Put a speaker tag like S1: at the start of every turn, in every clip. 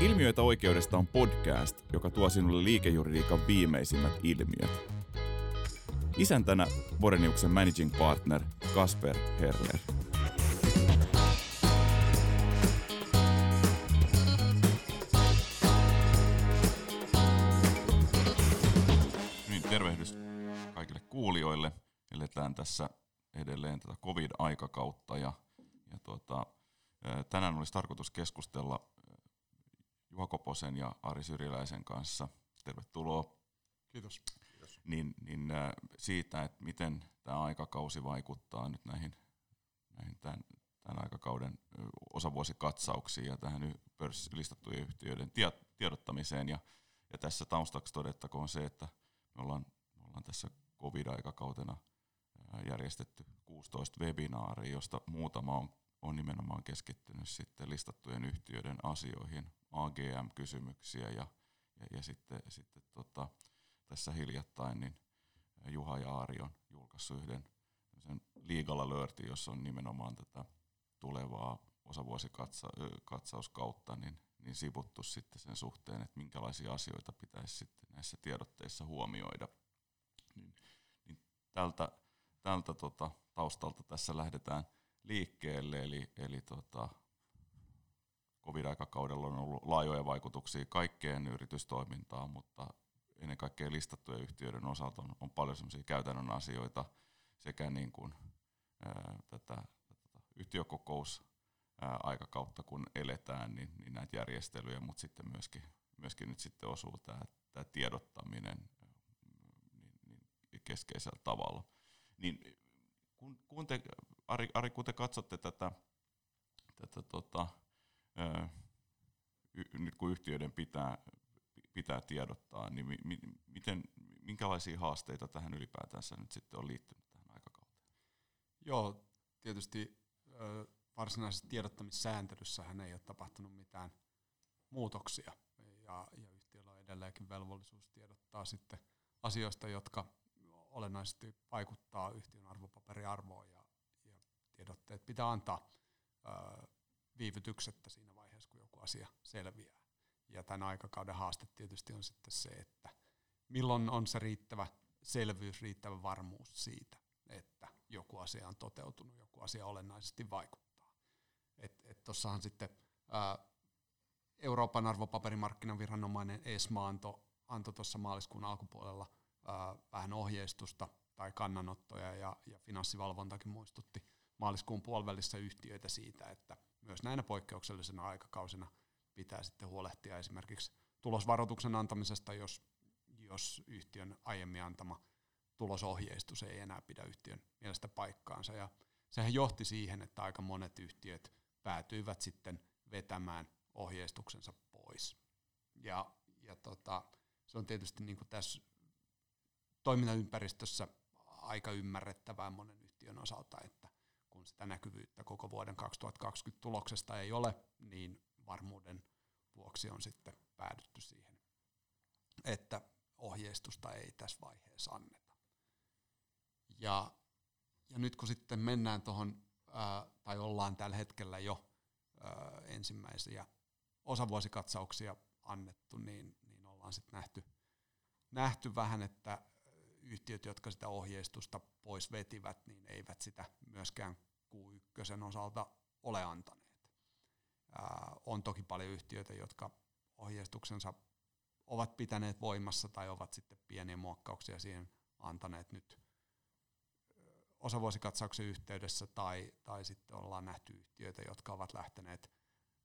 S1: Ilmiöitä oikeudesta on podcast, joka tuo sinulle liikejuridiikan viimeisimmät ilmiöt. Isäntänä Boreniuksen managing partner Kasper Herler. Niin, tervehdys kaikille kuulijoille. Eletään tässä edelleen tätä covid-aikakautta ja, ja tuota, tänään olisi tarkoitus keskustella Juha Koposen ja Ari Syriläisen kanssa. Tervetuloa.
S2: Kiitos.
S1: Niin, niin siitä, että miten tämä aikakausi vaikuttaa nyt näihin, näihin tämän, tämän aikakauden osavuosikatsauksiin ja tähän pörssilistattujen yhtiöiden tiedottamiseen. Ja, ja tässä taustaksi todettakoon se, että me ollaan, me ollaan tässä covid-aikakautena järjestetty 16 webinaaria, josta muutama on, on nimenomaan keskittynyt sitten listattujen yhtiöiden asioihin, AGM-kysymyksiä ja, ja, ja sitten, sitten tota, tässä hiljattain niin Juha ja Ari on julkaissut yhden legal alertin, jossa on nimenomaan tätä tulevaa osavuosikatsauskautta niin, niin sivuttu sitten sen suhteen, että minkälaisia asioita pitäisi sitten näissä tiedotteissa huomioida. Niin, niin tältä tältä tota, taustalta tässä lähdetään liikkeelle, eli, eli tota, covid-aikakaudella on ollut laajoja vaikutuksia kaikkeen yritystoimintaan, mutta ennen kaikkea listattujen yhtiöiden osalta on, on paljon sellaisia käytännön asioita sekä niin kuin, ää, tätä, tätä yhtiökokous aikakautta kun eletään, niin, niin näitä järjestelyjä, mutta sitten myöskin, myöskin nyt sitten osuu tämä, tämä tiedottaminen niin, niin keskeisellä tavalla. Niin kun, kun te, Ari, Ari, kun te katsotte tätä, tätä tota, nyt kun yhtiöiden pitää, pitää tiedottaa, niin mi, mi, miten, minkälaisia haasteita tähän ylipäätänsä nyt sitten on liittynyt tähän aikakauteen?
S2: Joo, tietysti varsinaisessa tiedottamissääntelyssähän ei ole tapahtunut mitään muutoksia, ja, ja yhtiöllä on edelleenkin velvollisuus tiedottaa sitten asioista, jotka olennaisesti vaikuttaa yhtiön arvopaperiarvoon ja, ja tiedotteet pitää antaa ö, viivytyksettä siinä asia selviää. Ja tämän aikakauden haaste tietysti on sitten se, että milloin on se riittävä selvyys, riittävä varmuus siitä, että joku asia on toteutunut, joku asia olennaisesti vaikuttaa. Tuossahan sitten ää, Euroopan arvopaperimarkkinaviranomainen ESMA antoi anto tuossa maaliskuun alkupuolella vähän ohjeistusta tai kannanottoja ja, ja finanssivalvontakin muistutti maaliskuun puolivälissä yhtiöitä siitä, että myös näinä poikkeuksellisena aikakausina pitää sitten huolehtia esimerkiksi tulosvaroituksen antamisesta, jos, jos yhtiön aiemmin antama tulosohjeistus ei enää pidä yhtiön mielestä paikkaansa. Ja sehän johti siihen, että aika monet yhtiöt päätyivät sitten vetämään ohjeistuksensa pois. Ja, ja tota, se on tietysti niin kuin tässä toimintaympäristössä aika ymmärrettävää monen yhtiön osalta, että kun sitä näkyvyyttä koko vuoden 2020 tuloksesta ei ole, niin varmuuden vuoksi on sitten päädytty siihen, että ohjeistusta ei tässä vaiheessa anneta. Ja, ja nyt kun sitten mennään tuohon, tai ollaan tällä hetkellä jo ää, ensimmäisiä osavuosikatsauksia annettu, niin, niin ollaan sitten nähty, nähty vähän, että yhtiöt, jotka sitä ohjeistusta pois vetivät, niin eivät sitä myöskään Q1 osalta ole antaneet. On toki paljon yhtiöitä, jotka ohjeistuksensa ovat pitäneet voimassa tai ovat sitten pieniä muokkauksia siihen antaneet nyt osavuosikatsauksen yhteydessä tai, tai sitten ollaan nähty yhtiöitä, jotka ovat lähteneet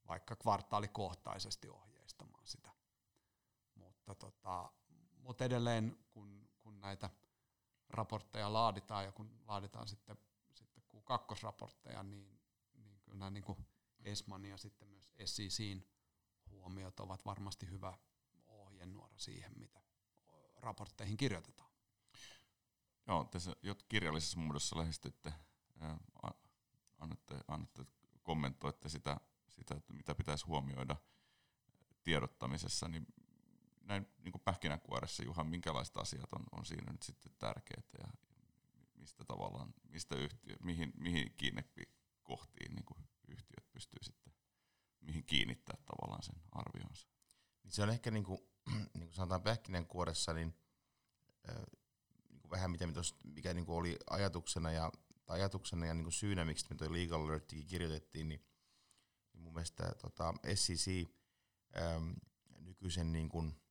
S2: vaikka kvartaalikohtaisesti ohjeistamaan sitä. Mutta, tota, mutta edelleen, kun kun näitä raportteja laaditaan ja kun laaditaan sitten, sitten Q2-raportteja, niin, niin kyllä niin kuin ESMAN ja sitten myös SECin huomiot ovat varmasti hyvä ohjenuora siihen, mitä raportteihin kirjoitetaan.
S1: Joo, tässä jo kirjallisessa muodossa lähestytte, annatte, annatte, kommentoitte sitä, sitä, että mitä pitäisi huomioida tiedottamisessa, niin näin niin kuin pähkinänkuoressa, Juha, minkälaiset asiat on, on siinä nyt sitten tärkeitä ja mistä tavallaan, mistä yhtiö, mihin, mihin kohtiin niin kuin yhtiöt pystyy sitten, mihin kiinnittää tavallaan sen arvionsa.
S3: Niin se on ehkä niin kuin, niin kuin sanotaan pähkinänkuoressa, niin, niin kuin vähän mitä, mikä niin kuin oli ajatuksena ja, tai ajatuksena ja niin kuin syynä, miksi me tuo Legal Alertikin kirjoitettiin, niin, niin mun mielestä tota, SEC ähm, nykyisen niin kuin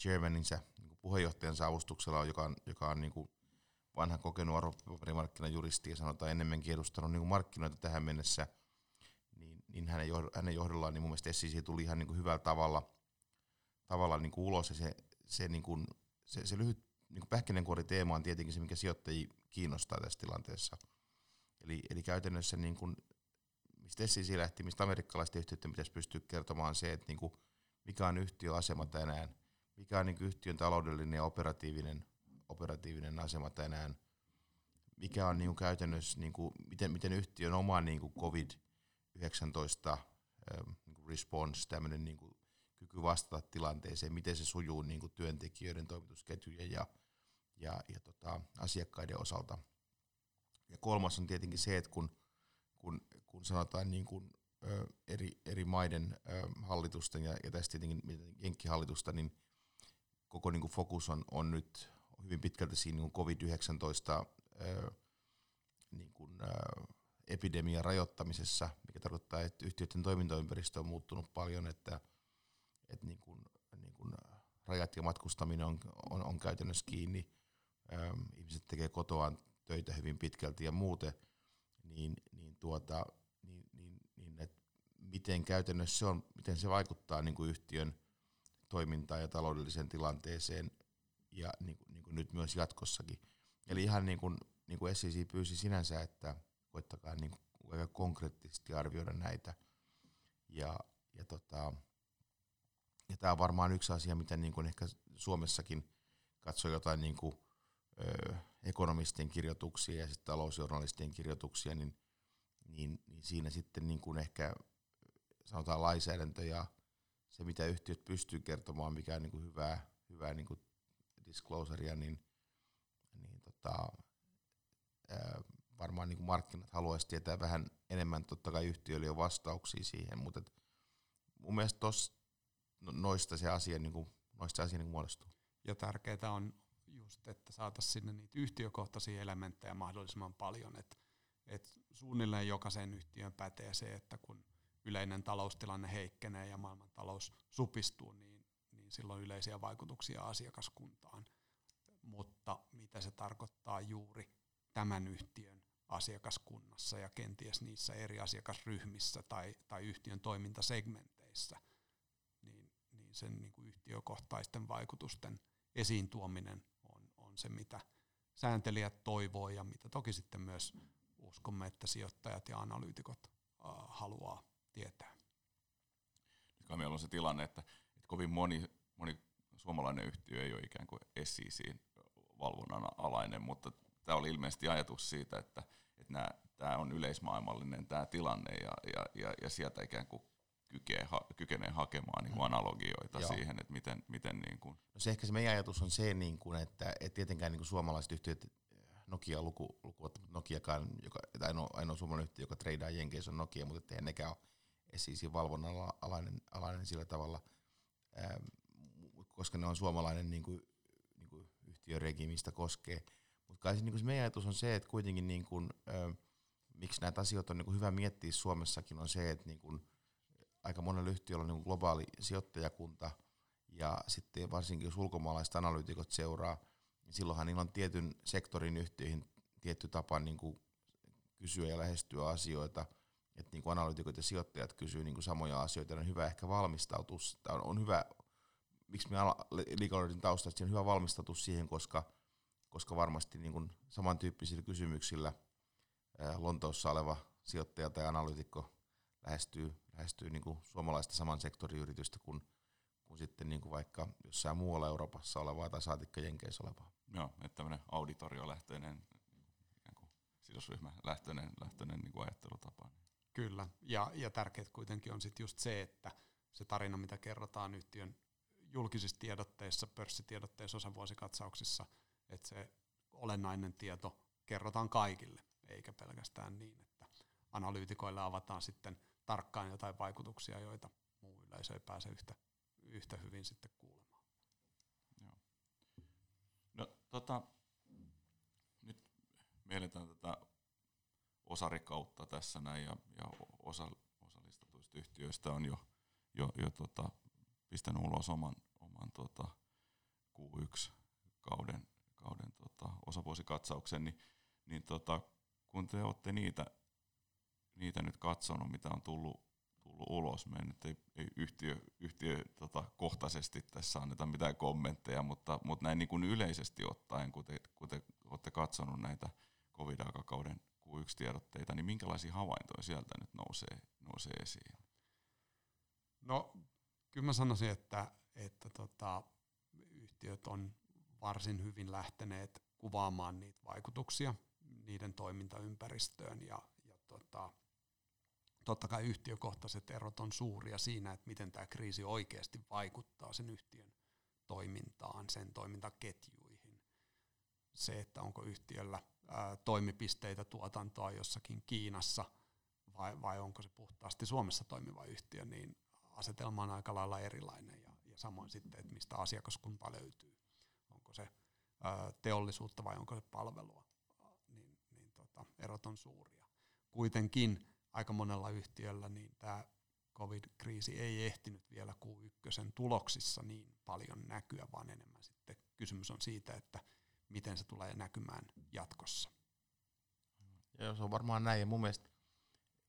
S3: chairmaninsa, niin kuin puheenjohtajansa avustuksella, joka on, joka on niin kuin vanha kokenut arvopaperimarkkinajuristi ja sanotaan enemmänkin edustanut niin kuin markkinoita tähän mennessä, niin, niin hänen, johd, hänen johdollaan niin mun mielestä SEC tuli ihan niin kuin hyvällä tavalla, tavalla niin kuin ulos ja se, se, niin kuin, se, se lyhyt niin kuin pähkinänkuori teema on tietenkin se, mikä sijoittajia kiinnostaa tässä tilanteessa. Eli, eli käytännössä niin kuin, mistä SEC lähti, mistä amerikkalaisten yhtiöiden pitäisi pystyä kertomaan se, että niin kuin, mikä on yhtiöasema tänään, mikä on niin yhtiön taloudellinen ja operatiivinen operatiivinen asema tänään, mikä on niin kuin käytännössä, niin kuin, miten, miten yhtiön oma niin kuin COVID-19 ähm, niin kuin response, tämmöinen niin kuin kyky vastata tilanteeseen, miten se sujuu niin kuin työntekijöiden, toimitusketjujen ja, ja, ja tota, asiakkaiden osalta. Ja kolmas on tietenkin se, että kun, kun, kun sanotaan niin kuin, ö, eri, eri maiden ö, hallitusten ja, ja tästä tietenkin jenkkihallitusta, niin koko niin kuin fokus on, on nyt hyvin pitkälti siinä niin COVID-19 niin kuin, epidemian rajoittamisessa, mikä tarkoittaa, että yhtiöiden toimintaympäristö on muuttunut paljon, että, että niin kuin, niin kuin rajat ja matkustaminen on, on, on käytännössä kiinni, ihmiset tekee kotoaan töitä hyvin pitkälti ja muuten, niin, niin, tuota, niin, niin, niin että miten käytännössä se on, miten se vaikuttaa niin kuin yhtiön toimintaan ja taloudelliseen tilanteeseen ja niin kuin, niin kuin nyt myös jatkossakin. Eli ihan niin kuin, niin kuin SEC pyysi sinänsä, että koittakaa niin kuin konkreettisesti arvioida näitä. Ja, ja, tota, ja tämä on varmaan yksi asia, mitä niin kuin ehkä Suomessakin katsoo jotain niin kuin, ö, ekonomistien kirjoituksia ja sitten talousjournalistien kirjoituksia, niin, niin, niin siinä sitten niin kuin ehkä sanotaan lainsäädäntö ja se, mitä yhtiöt pystyy kertomaan, mikä on niin kuin hyvää, hyvää niin kuin disclosurea, niin, niin tota, varmaan niin kuin markkinat haluaisi tietää vähän enemmän, totta kai yhtiöillä jo vastauksia siihen, mutta et mun mielestä tos, no, noista se asia, niin kuin, noista asia niin muodostuu.
S2: Ja tärkeää on just, että saataisiin sinne niitä yhtiökohtaisia elementtejä mahdollisimman paljon, että et suunnilleen jokaisen yhtiön pätee se, että kun yleinen taloustilanne heikkenee ja maailmantalous supistuu, niin niin silloin yleisiä vaikutuksia asiakaskuntaan. Mutta mitä se tarkoittaa juuri tämän yhtiön asiakaskunnassa ja kenties niissä eri asiakasryhmissä tai, tai yhtiön toimintasegmenteissä, niin, niin sen niin kuin yhtiökohtaisten vaikutusten esiin tuominen on, on se, mitä sääntelijät toivoo ja mitä toki sitten myös uskomme, että sijoittajat ja analyytikot äh, haluaa tietää.
S1: Nyt meillä on se tilanne, että, että kovin moni moni suomalainen yhtiö ei ole ikään kuin SEC-valvonnan alainen, mutta tämä oli ilmeisesti ajatus siitä, että, että nämä, tämä on yleismaailmallinen tämä tilanne ja, ja, ja, ja sieltä ikään kuin kykenee, ha, kykenee hakemaan niin kuin mm. analogioita Joo. siihen, että miten... miten niin kuin.
S3: No se ehkä se meidän ajatus on se, niin kuin, että, että tietenkään niin kuin suomalaiset yhtiöt, Nokia luku, luku Nokiakaan, joka, ainoa, ainoa suomalainen yhtiö, joka treidaa Jenkeissä on Nokia, mutta eihän nekään ole SEC-valvonnan alainen, alainen sillä tavalla. Ähm, koska ne on suomalainen niin kuin, niin kuin yhtiöregimistä koskee. Mutta kai se, niin kuin se meidän ajatus on se, että kuitenkin niin kuin, ö, miksi näitä asioita on niin kuin hyvä miettiä Suomessakin on se, että niin kuin, aika monella yhtiöllä on niin kuin globaali sijoittajakunta ja sitten varsinkin jos ulkomaalaiset analyytikot seuraa, niin silloinhan niillä on tietyn sektorin yhtiöihin tietty tapa niin kuin kysyä ja lähestyä asioita, että niin analyytikot ja sijoittajat kysyy niin samoja asioita, on hyvä ehkä valmistautua, on hyvä miksi me Legal taustasta on hyvä valmistautua siihen, koska, koska varmasti niin kuin samantyyppisillä kysymyksillä Lontoossa oleva sijoittaja tai analyytikko lähestyy, lähestyy niin kuin suomalaista saman sektoriyritystä kuin, kuin sitten niin kuin vaikka jossain muualla Euroopassa olevaa tai saatikka Jenkeissä olevaa.
S1: Joo, että tämmöinen auditoriolähtöinen, ikään kuin sidosryhmälähtöinen lähtöinen niin kuin ajattelutapa.
S2: Kyllä, ja, ja tärkeää kuitenkin on sitten just se, että se tarina, mitä kerrotaan yhtiön julkisissa tiedotteissa, pörssitiedotteissa, osavuosikatsauksissa, että se olennainen tieto kerrotaan kaikille, eikä pelkästään niin, että analyytikoille avataan sitten tarkkaan jotain vaikutuksia, joita yleisö ei pääse yhtä, yhtä hyvin sitten kuulemaan.
S1: Joo. No tota, nyt me tätä osarikautta tässä näin ja, ja osa, osa listatuista yhtiöistä on jo, jo, jo tota, pistänyt ulos oman, oman tota, Q1-kauden kauden, tota, osavuosikatsauksen, niin, niin tota, kun te olette niitä, niitä nyt katsonut, mitä on tullut, tullut ulos, me nyt ei, ei yhtiö, yhtiö tota, kohtaisesti tässä anneta mitään kommentteja, mutta, mutta näin niin kuin yleisesti ottaen, kun te, kun te olette katsonut näitä covid-aikakauden Q1-tiedotteita, niin minkälaisia havaintoja sieltä nyt nousee, nousee esiin?
S2: No, kyllä mä sanoisin, että, että tota, yhtiöt on varsin hyvin lähteneet kuvaamaan niitä vaikutuksia niiden toimintaympäristöön ja, ja tota, totta kai yhtiökohtaiset erot on suuria siinä, että miten tämä kriisi oikeasti vaikuttaa sen yhtiön toimintaan, sen toimintaketjuihin. Se, että onko yhtiöllä ää, toimipisteitä tuotantoa jossakin Kiinassa vai, vai onko se puhtaasti Suomessa toimiva yhtiö, niin asetelma on aika lailla erilainen ja, ja samoin sitten, että mistä asiakaskunta löytyy onko se teollisuutta vai onko se palvelua, niin, niin tota, erot on suuria. Kuitenkin aika monella yhtiöllä niin tämä covid-kriisi ei ehtinyt vielä Q1 tuloksissa niin paljon näkyä, vaan enemmän sitten kysymys on siitä, että miten se tulee näkymään jatkossa.
S3: Ja se on varmaan näin, ja mun mielestä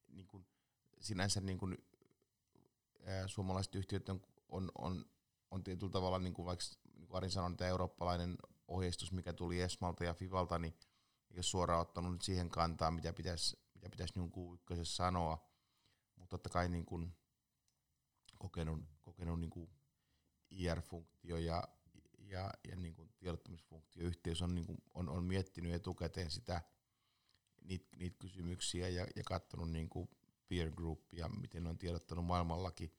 S3: niin kun, sinänsä niin kun, ää, suomalaiset yhtiöt on, on, on, on tietyllä tavalla, niin kuin vaikka kuin Arin sanoi, tämä eurooppalainen ohjeistus, mikä tuli Esmalta ja Fivalta, niin ei ole suoraan ottanut nyt siihen kantaa, mitä pitäisi, mitä pitäisi niin kuin sanoa. Mutta totta kai niin kuin kokenut, kokenut niin kuin IR-funktio ja, ja, ja niin kuin tiedottamisfunktio yhteys on, niin kuin, on, on miettinyt etukäteen sitä, niitä, niitä kysymyksiä ja, ja katsonut niin kuin peer groupia, miten ne on tiedottanut maailmallakin.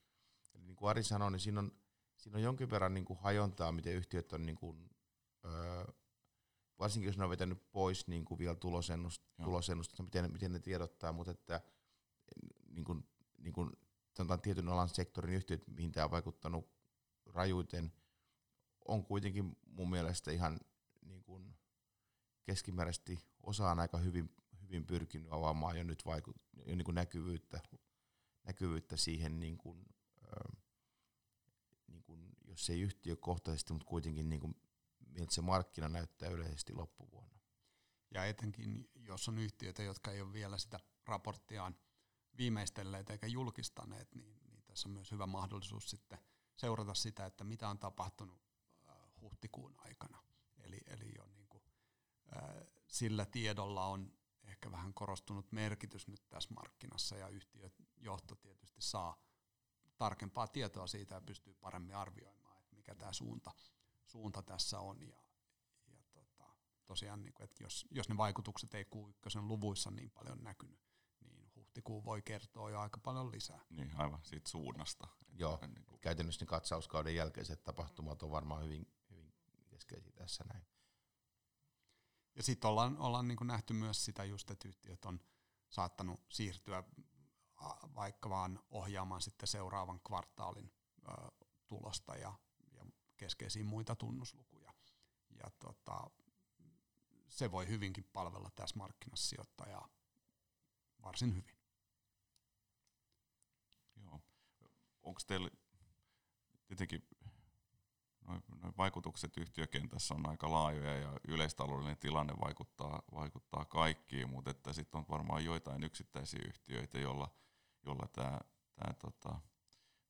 S3: Eli niin kuin Ari sanoi, niin siinä on siinä on jonkin verran niin kuin hajontaa, miten yhtiöt on, niin kuin, öö, varsinkin jos ne on vetänyt pois niin kuin vielä tulosennusta, tulosennusta miten, miten ne tiedottaa, mutta että niin kuin, niin kuin, sanotaan tietyn alan sektorin yhtiöt, mihin tämä on vaikuttanut rajuiten, on kuitenkin mun mielestä ihan niin kuin keskimääräisesti osaan aika hyvin, hyvin pyrkinyt avaamaan jo nyt vaikut, jo niin kuin näkyvyyttä, näkyvyyttä siihen niin kuin, öö, niin kuin, jos ei yhtiökohtaisesti, mutta kuitenkin niin kuin, miltä se markkina näyttää yleisesti loppuvuonna.
S2: Ja etenkin, jos on yhtiöitä, jotka ei ole vielä sitä raporttiaan viimeistelleet eikä julkistaneet, niin, niin tässä on myös hyvä mahdollisuus sitten seurata sitä, että mitä on tapahtunut äh, huhtikuun aikana. Eli, eli jo niin kuin, äh, sillä tiedolla on ehkä vähän korostunut merkitys nyt tässä markkinassa ja yhtiöjohto tietysti saa tarkempaa tietoa siitä ja pystyy paremmin arvioimaan, että mikä tämä suunta, suunta tässä on. Ja, ja tota, tosiaan, niin kuin, että jos, jos ne vaikutukset ei Q1 luvuissa niin paljon näkynyt, niin huhtikuu voi kertoa jo aika paljon lisää.
S1: Niin, aivan siitä suunnasta.
S3: Joo, niin kuin... käytännössä niin katsauskauden jälkeiset tapahtumat on varmaan hyvin, hyvin keskeisiä tässä näin.
S2: Ja sitten ollaan, ollaan niin nähty myös sitä just, että yhtiöt on saattanut siirtyä vaikka vaan ohjaamaan sitten seuraavan kvartaalin ö, tulosta ja, ja keskeisiä muita tunnuslukuja. Ja tota, se voi hyvinkin palvella tässä markkinassa sijoittajaa varsin hyvin.
S1: Joo. Onko teillä tietenkin noi vaikutukset yhtiökentässä on aika laajoja ja yleistaloudellinen tilanne vaikuttaa, vaikuttaa kaikkiin, mutta että sitten on varmaan joitain yksittäisiä yhtiöitä, joilla – jolla tämä, tämä, tota,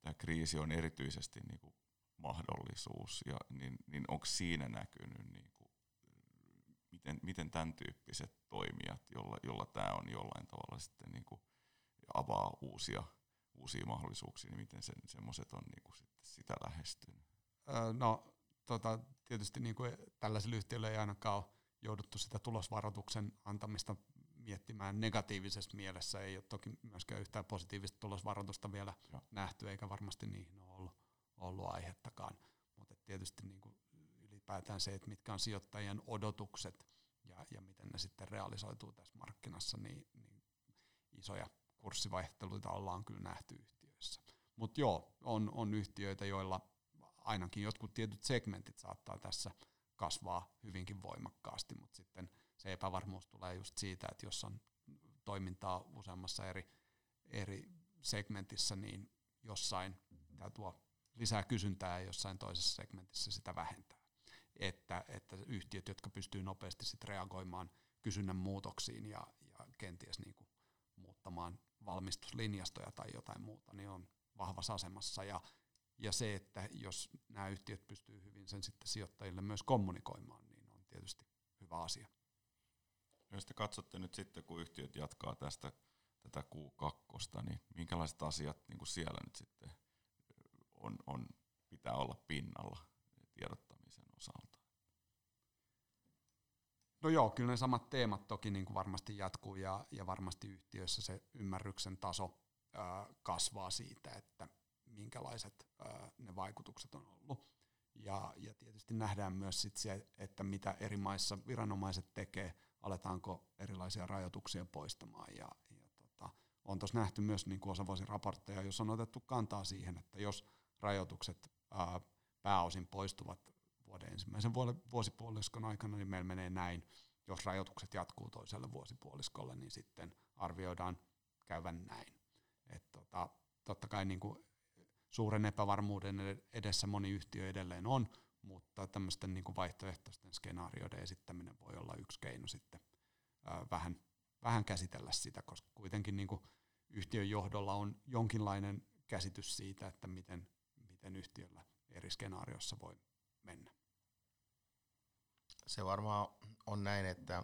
S1: tämä kriisi on erityisesti niin kuin mahdollisuus, ja, niin, niin onko siinä näkynyt, niin kuin, miten, miten tämän tyyppiset toimijat, jolla, jolla tämä on jollain tavalla sitten niin kuin avaa uusia, uusia mahdollisuuksia, niin miten semmoiset on niin kuin sitten sitä lähestynyt?
S2: No tota, tietysti niin kuin tällaisille yhtiöille ei ainakaan ole jouduttu sitä tulosvaroituksen antamista miettimään negatiivisessa mielessä. Ei ole toki myöskään yhtään positiivista tulosvaroitusta vielä Joo. nähty, eikä varmasti niihin ole ollut, ollut aihettakaan. Mutta tietysti niin kuin ylipäätään se, että mitkä on sijoittajien odotukset ja, ja miten ne sitten realisoituu tässä markkinassa, niin, niin isoja kurssivaihteluita ollaan kyllä nähty yhtiöissä. Mutta joo, on, on yhtiöitä, joilla ainakin jotkut tietyt segmentit saattaa tässä kasvaa hyvinkin voimakkaasti, mutta sitten se epävarmuus tulee just siitä, että jos on toimintaa useammassa eri, eri segmentissä, niin jossain tämä tuo lisää kysyntää ja jossain toisessa segmentissä sitä vähentää. Että, että yhtiöt, jotka pystyy nopeasti sit reagoimaan kysynnän muutoksiin ja, ja kenties niin muuttamaan valmistuslinjastoja tai jotain muuta, niin on vahvassa asemassa. Ja, ja se, että jos nämä yhtiöt pystyy hyvin sen sitten sijoittajille myös kommunikoimaan, niin on tietysti hyvä asia.
S1: Jos te katsotte nyt sitten, kun yhtiöt jatkaa tästä tätä Q2, niin minkälaiset asiat niin kuin siellä nyt sitten on, on, pitää olla pinnalla tiedottamisen osalta?
S2: No joo, kyllä ne samat teemat toki niin kuin varmasti jatkuu ja, ja varmasti yhtiöissä se ymmärryksen taso ää, kasvaa siitä, että minkälaiset ne vaikutukset on ollut. Ja, ja tietysti nähdään myös sit se, että mitä eri maissa viranomaiset tekee, aletaanko erilaisia rajoituksia poistamaan. Ja, ja tota, on tuossa nähty myös niin osavuosiraportteja, jos on otettu kantaa siihen, että jos rajoitukset ää, pääosin poistuvat vuoden ensimmäisen vuosipuoliskon aikana, niin meillä menee näin. Jos rajoitukset jatkuu toiselle vuosipuoliskolle, niin sitten arvioidaan käyvän näin. Et tota, totta kai niin kuin suuren epävarmuuden edessä moni yhtiö edelleen on, mutta tämmöisten niin kuin vaihtoehtoisten skenaarioiden esittäminen voi olla yksi keino sitten vähän, vähän käsitellä sitä, koska kuitenkin niin kuin yhtiön johdolla on jonkinlainen käsitys siitä, että miten, miten yhtiöllä eri skenaariossa voi mennä.
S3: Se varmaan on näin, että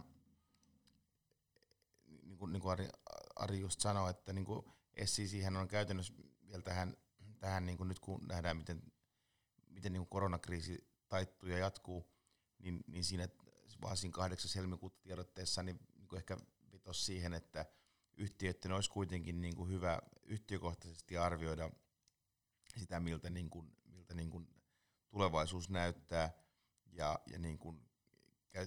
S3: niin kuin, niin kuin Ari, Ari just sanoi, että niin kuin SCC on käytännössä vielä tähän, tähän niin kuin nyt kun nähdään, miten, miten niin kuin koronakriisi taittuu ja jatkuu, niin, niin siinä vaan siinä 8. helmikuuta tiedotteessa niin, niin kuin ehkä vetosi siihen, että yhtiöiden olisi kuitenkin niin kuin hyvä yhtiökohtaisesti arvioida sitä, miltä, niin kuin, miltä niin kuin tulevaisuus näyttää ja, ja niin kuin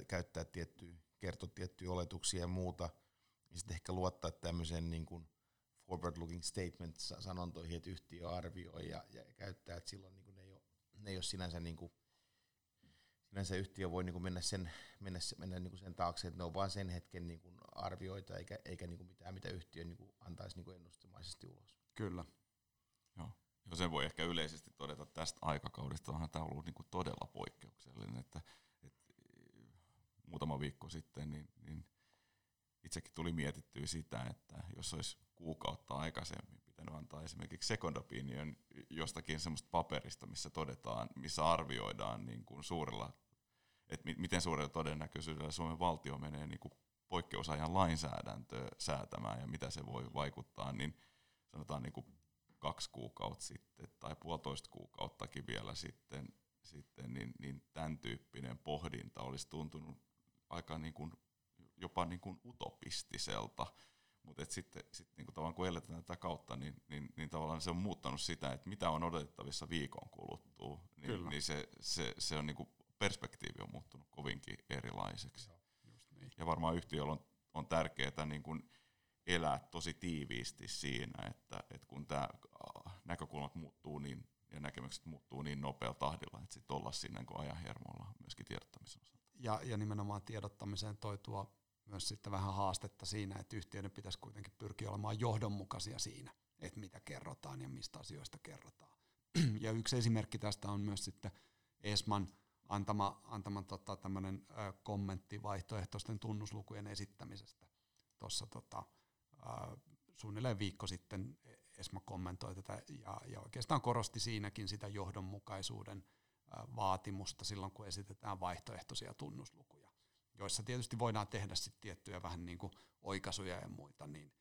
S3: käyttää tiettyjä, kertoa tiettyjä oletuksia ja muuta, ja sitten ehkä luottaa tämmöiseen niin kuin forward-looking statement-sanontoihin, että yhtiö arvioi ja, ja käyttää, että silloin niin kuin ne, ei ole, ne ei ole sinänsä, niin kuin, sinänsä yhtiö voi niin kuin mennä sen, mennä, mennä niin kuin sen taakse, että ne on vain sen hetken niin kuin arvioita, eikä, eikä niin kuin mitään, mitä yhtiö niin kuin antaisi niin kuin ennustamaisesti ulos.
S2: Kyllä.
S1: Joo. Ja sen voi ehkä yleisesti todeta tästä aikakaudesta, onhan tämä ollut niin kuin todella poikkeuksellinen, että muutama viikko sitten, niin, niin itsekin tuli mietittyä sitä, että jos olisi kuukautta aikaisemmin pitänyt antaa esimerkiksi second opinion jostakin semmoista paperista, missä todetaan, missä arvioidaan niin kuin suurella, että miten suurella todennäköisyydellä Suomen valtio menee niin kuin poikkeusajan lainsäädäntöä säätämään ja mitä se voi vaikuttaa, niin sanotaan niin kuin kaksi kuukautta sitten tai puolitoista kuukauttakin vielä sitten, sitten niin, niin tämän tyyppinen pohdinta olisi tuntunut aika niin kuin, jopa niin kuin utopistiselta. Mutta sitten sit niin kuin kun eletään tätä kautta, niin, niin, niin tavallaan se on muuttanut sitä, että mitä on odotettavissa viikon kuluttua. Niin, niin se, se, se on niin kuin perspektiivi on muuttunut kovinkin erilaiseksi. Joo, niin. Ja varmaan yhtiöllä on, on tärkeää niin kuin elää tosi tiiviisti siinä, että, että kun tämä näkökulmat muuttuu niin, ja näkemykset muuttuu niin nopealla tahdilla, että sitten olla siinä niin ajan hermolla myöskin tiedottamisen osalta
S2: ja, ja nimenomaan tiedottamiseen toi tuo myös sitten vähän haastetta siinä, että yhtiöiden pitäisi kuitenkin pyrkiä olemaan johdonmukaisia siinä, että mitä kerrotaan ja mistä asioista kerrotaan. Ja yksi esimerkki tästä on myös sitten ESMAN antama, antama tota, tämmöinen kommentti vaihtoehtoisten tunnuslukujen esittämisestä. Tuossa tota, suunnilleen viikko sitten ESMA kommentoi tätä ja, ja oikeastaan korosti siinäkin sitä johdonmukaisuuden vaatimusta silloin, kun esitetään vaihtoehtoisia tunnuslukuja, joissa tietysti voidaan tehdä sit tiettyjä vähän niin kuin oikaisuja ja muita, niin,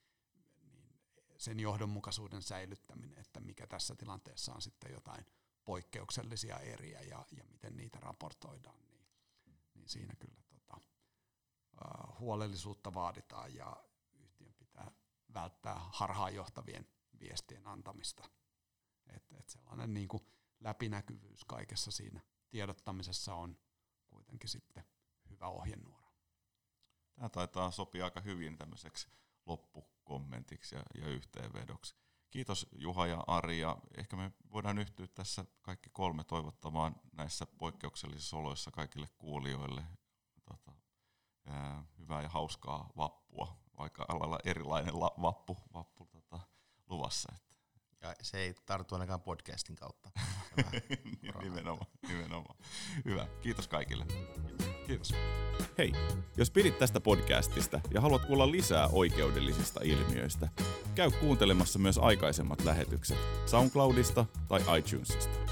S2: niin sen johdonmukaisuuden säilyttäminen, että mikä tässä tilanteessa on sitten jotain poikkeuksellisia eriä ja, ja miten niitä raportoidaan, niin, niin siinä kyllä tota, huolellisuutta vaaditaan ja yhtiön pitää välttää harhaanjohtavien viestien antamista. Että et sellainen niin kuin läpinäkyvyys kaikessa siinä tiedottamisessa on kuitenkin sitten hyvä ohjenuora.
S1: Tämä taitaa sopia aika hyvin tämmöiseksi loppukommentiksi ja, ja yhteenvedoksi. kiitos Juha ja Ari ja ehkä me voidaan yhtyä tässä kaikki kolme toivottamaan näissä poikkeuksellisissa oloissa kaikille kuulijoille tota, ää, hyvää ja hauskaa vappua, vaikka alalla erilainen la, vappu, vappu tota, luvassa. Että.
S3: Ja se ei tartu ainakaan podcastin kautta.
S1: nimenomaan, nimenomaan. Hyvä, kiitos kaikille.
S2: Kiitos.
S4: Hei, jos pidit tästä podcastista ja haluat kuulla lisää oikeudellisista ilmiöistä, käy kuuntelemassa myös aikaisemmat lähetykset SoundCloudista tai iTunesista.